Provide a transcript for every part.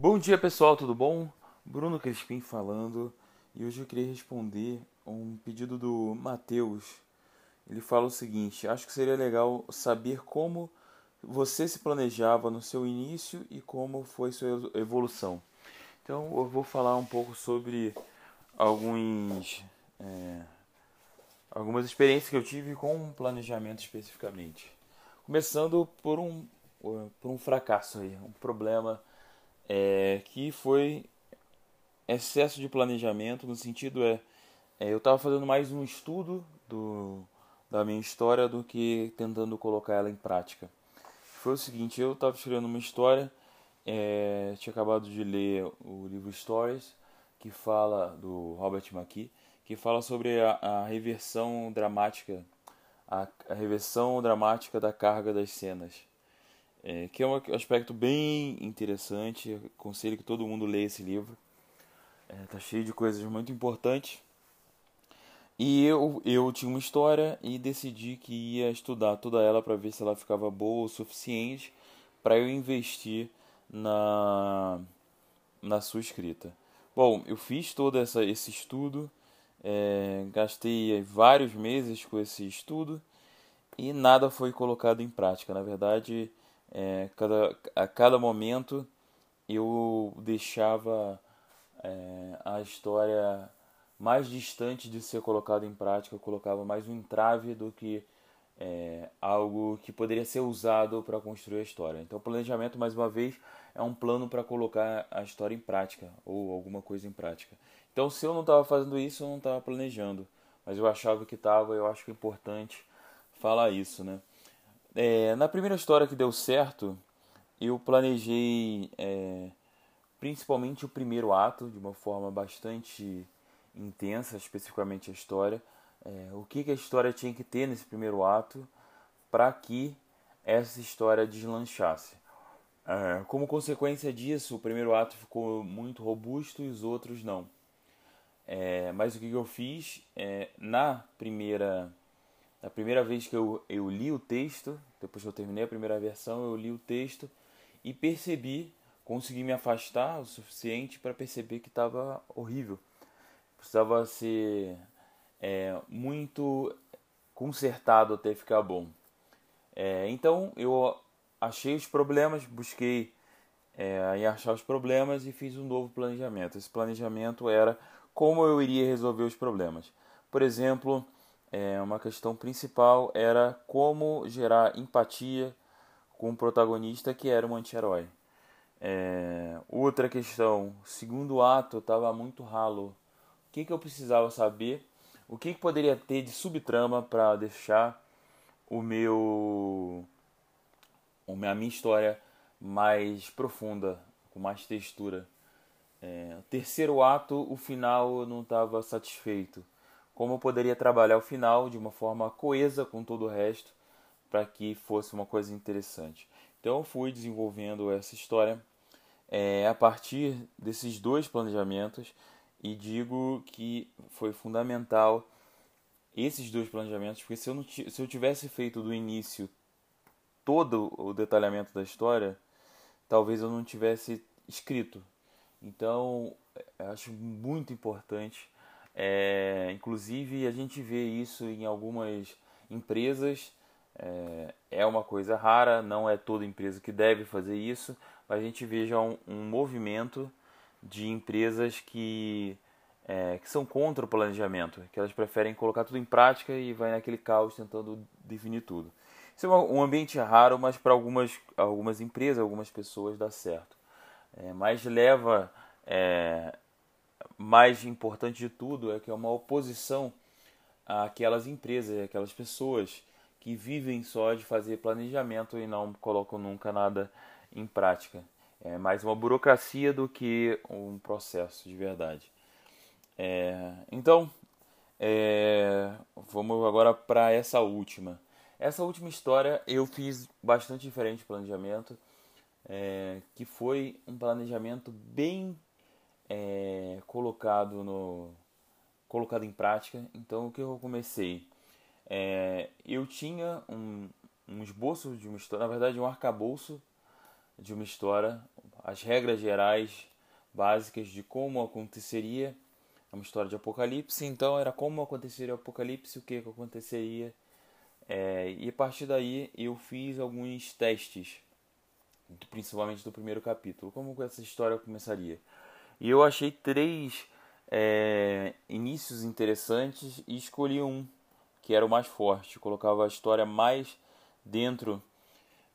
Bom dia pessoal, tudo bom? Bruno Crispim falando e hoje eu queria responder um pedido do Matheus. Ele fala o seguinte: acho que seria legal saber como você se planejava no seu início e como foi sua evolução. Então eu vou falar um pouco sobre alguns, é, algumas experiências que eu tive com planejamento especificamente. Começando por um, por um fracasso aí, um problema é, que foi excesso de planejamento, no sentido é, é eu estava fazendo mais um estudo do, da minha história do que tentando colocar ela em prática. Foi o seguinte, eu estava escrevendo uma história, é, tinha acabado de ler o livro Stories, que fala do Robert McKee, que fala sobre a, a reversão dramática, a, a reversão dramática da carga das cenas é, que é um aspecto bem interessante. Aconselho que todo mundo leia esse livro. É, tá cheio de coisas muito importantes. E eu, eu tinha uma história e decidi que ia estudar toda ela para ver se ela ficava boa o suficiente para eu investir na, na sua escrita. Bom, eu fiz todo essa, esse estudo, é, gastei vários meses com esse estudo e nada foi colocado em prática. Na verdade, é, cada, a cada momento eu deixava é, a história mais distante de ser colocada em prática, eu colocava mais um entrave do que é, algo que poderia ser usado para construir a história. Então, o planejamento, mais uma vez, é um plano para colocar a história em prática ou alguma coisa em prática. Então, se eu não estava fazendo isso, eu não estava planejando, mas eu achava que estava. Eu acho que é importante falar isso, né? É, na primeira história que deu certo, eu planejei é, principalmente o primeiro ato de uma forma bastante intensa, especificamente a história. É, o que, que a história tinha que ter nesse primeiro ato para que essa história deslanchasse. É, como consequência disso, o primeiro ato ficou muito robusto e os outros não. É, mas o que, que eu fiz? É, na primeira a primeira vez que eu, eu li o texto, depois que eu terminei a primeira versão, eu li o texto e percebi, consegui me afastar o suficiente para perceber que estava horrível. Precisava ser é, muito consertado até ficar bom. É, então eu achei os problemas, busquei é, em achar os problemas e fiz um novo planejamento. Esse planejamento era como eu iria resolver os problemas. Por exemplo, é, uma questão principal era como gerar empatia com o protagonista que era um anti-herói. É, outra questão, segundo ato estava muito ralo. O que, que eu precisava saber? O que, que poderia ter de subtrama para deixar o meu a minha história mais profunda, com mais textura. É, terceiro ato, o final eu não estava satisfeito como eu poderia trabalhar o final de uma forma coesa com todo o resto para que fosse uma coisa interessante. Então eu fui desenvolvendo essa história é, a partir desses dois planejamentos e digo que foi fundamental esses dois planejamentos, porque se eu, não se eu tivesse feito do início todo o detalhamento da história, talvez eu não tivesse escrito. Então, acho muito importante é, inclusive, a gente vê isso em algumas empresas. É, é, uma coisa rara, não é toda empresa que deve fazer isso, mas a gente veja um, um movimento de empresas que, é, que são contra o planejamento, que elas preferem colocar tudo em prática e vai naquele caos tentando definir tudo. Isso é um ambiente raro, mas para algumas, algumas empresas, algumas pessoas dá certo. É, mas leva é, mais importante de tudo é que é uma oposição àquelas empresas, àquelas pessoas que vivem só de fazer planejamento e não colocam nunca nada em prática. É mais uma burocracia do que um processo de verdade. É, então, é, vamos agora para essa última. Essa última história eu fiz bastante diferente planejamento, é, que foi um planejamento bem é, colocado no colocado em prática. Então o que eu comecei? É, eu tinha um, um esboço de uma história, na verdade um arcabouço de uma história, as regras gerais básicas de como aconteceria uma história de apocalipse, então era como aconteceria o apocalipse, o que, que aconteceria. É, e a partir daí eu fiz alguns testes, principalmente do primeiro capítulo, como essa história começaria. E eu achei três é, inícios interessantes e escolhi um, que era o mais forte. colocava a história mais dentro,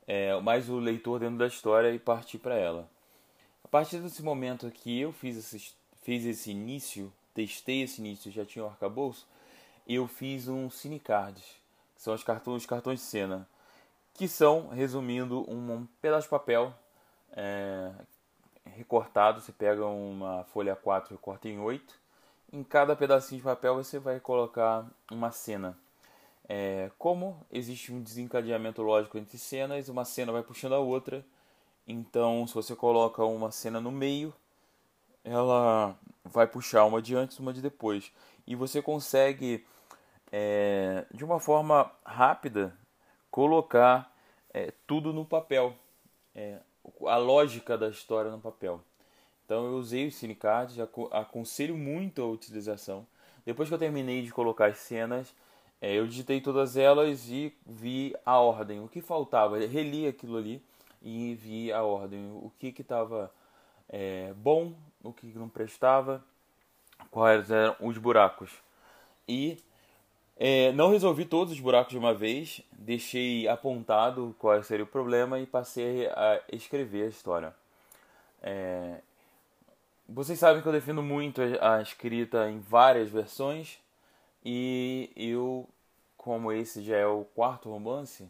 é, mais o leitor dentro da história e partir para ela. A partir desse momento que eu fiz esse, fiz esse início, testei esse início já tinha o arcabouço, eu fiz um cinecards, que são os cartões, os cartões de cena, que são, resumindo, um, pedaço de papel é, recortado, você pega uma folha 4 e corta em 8, em cada pedacinho de papel você vai colocar uma cena. É, como existe um desencadeamento lógico entre cenas, uma cena vai puxando a outra, então se você coloca uma cena no meio, ela vai puxar uma de antes, uma de depois. E você consegue, é, de uma forma rápida, colocar é, tudo no papel. É, a lógica da história no papel. Então eu usei o Cinecard, aconselho muito a utilização. Depois que eu terminei de colocar as cenas, é, eu digitei todas elas e vi a ordem, o que faltava. Reli aquilo ali e vi a ordem, o que estava é, bom, o que não prestava, quais eram os buracos. E é, não resolvi todos os buracos de uma vez, deixei apontado qual seria o problema e passei a escrever a história. É, vocês sabem que eu defino muito a escrita em várias versões e eu, como esse já é o quarto romance,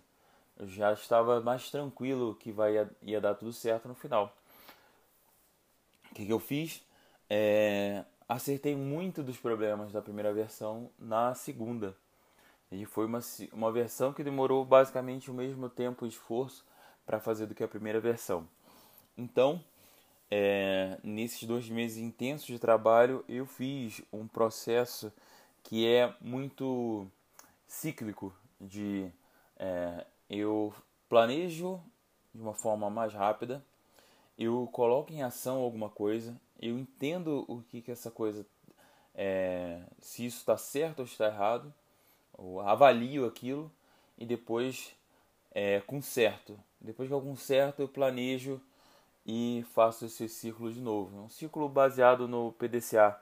já estava mais tranquilo que vai, ia dar tudo certo no final. O que, que eu fiz? É, acertei muito dos problemas da primeira versão na segunda. E foi uma, uma versão que demorou basicamente o mesmo tempo e esforço para fazer do que a primeira versão. Então, é, nesses dois meses intensos de trabalho, eu fiz um processo que é muito cíclico de é, eu planejo de uma forma mais rápida eu coloco em ação alguma coisa, eu entendo o que, que essa coisa, é, se isso está certo ou está errado, ou avalio aquilo e depois é, conserto. Depois que eu conserto, eu planejo e faço esse ciclo de novo. Um ciclo baseado no PDCA,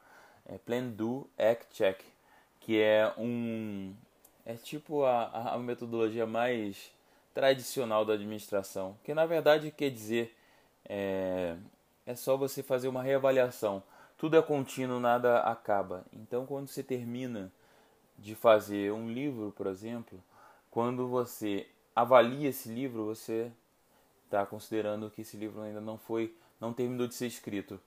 é Plan, Do, Act, Check, que é um é tipo a, a metodologia mais tradicional da administração, que na verdade quer dizer é, é só você fazer uma reavaliação. Tudo é contínuo, nada acaba. Então, quando você termina de fazer um livro, por exemplo, quando você avalia esse livro, você está considerando que esse livro ainda não foi, não terminou de ser escrito.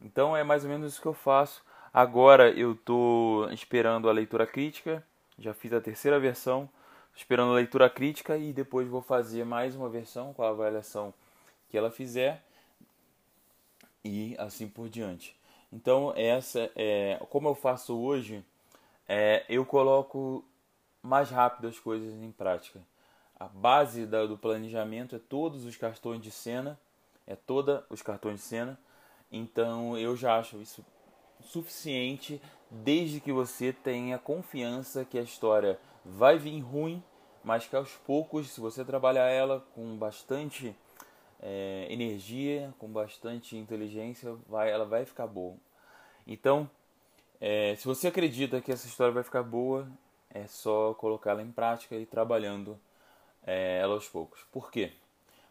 Então, é mais ou menos isso que eu faço. Agora eu estou esperando a leitura crítica. Já fiz a terceira versão. esperando a leitura crítica e depois vou fazer mais uma versão com a avaliação que ela fizer e assim por diante. Então essa é como eu faço hoje, é, eu coloco mais rápido as coisas em prática. A base da, do planejamento é todos os cartões de cena, é toda os cartões de cena. Então eu já acho isso suficiente desde que você tenha confiança que a história vai vir ruim, mas que aos poucos, se você trabalhar ela com bastante é, energia, com bastante inteligência, vai, ela vai ficar boa. Então, é, se você acredita que essa história vai ficar boa, é só colocá-la em prática e trabalhando é, ela aos poucos. Por quê?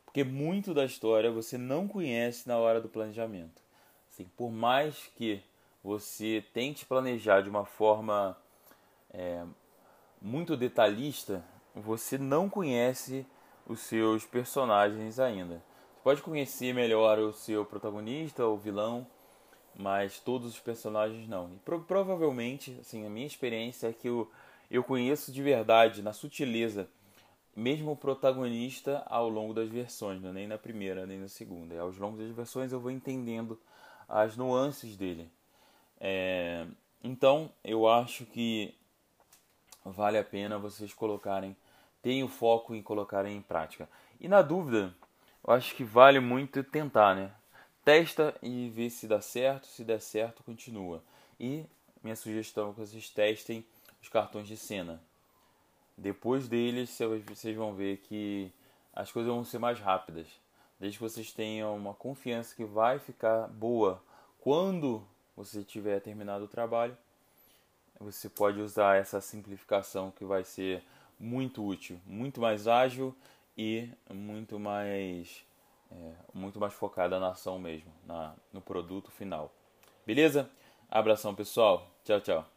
Porque muito da história você não conhece na hora do planejamento. Assim, por mais que você tente planejar de uma forma é, muito detalhista, você não conhece os seus personagens ainda pode conhecer melhor o seu protagonista ou vilão, mas todos os personagens não. E pro, provavelmente, assim, a minha experiência é que eu, eu conheço de verdade, na sutileza, mesmo o protagonista ao longo das versões, não é nem na primeira nem na segunda. E aos longos das versões eu vou entendendo as nuances dele. É, então eu acho que vale a pena vocês colocarem, tenham foco em colocarem em prática. E na dúvida, eu acho que vale muito tentar, né? testa e vê se dá certo. Se der certo, continua. E minha sugestão é que vocês testem os cartões de cena. Depois deles, vocês vão ver que as coisas vão ser mais rápidas. Desde que vocês tenham uma confiança que vai ficar boa quando você tiver terminado o trabalho, você pode usar essa simplificação que vai ser muito útil, muito mais ágil e muito mais é, muito mais focada na ação mesmo, na, no produto final. Beleza? Abração pessoal, tchau, tchau.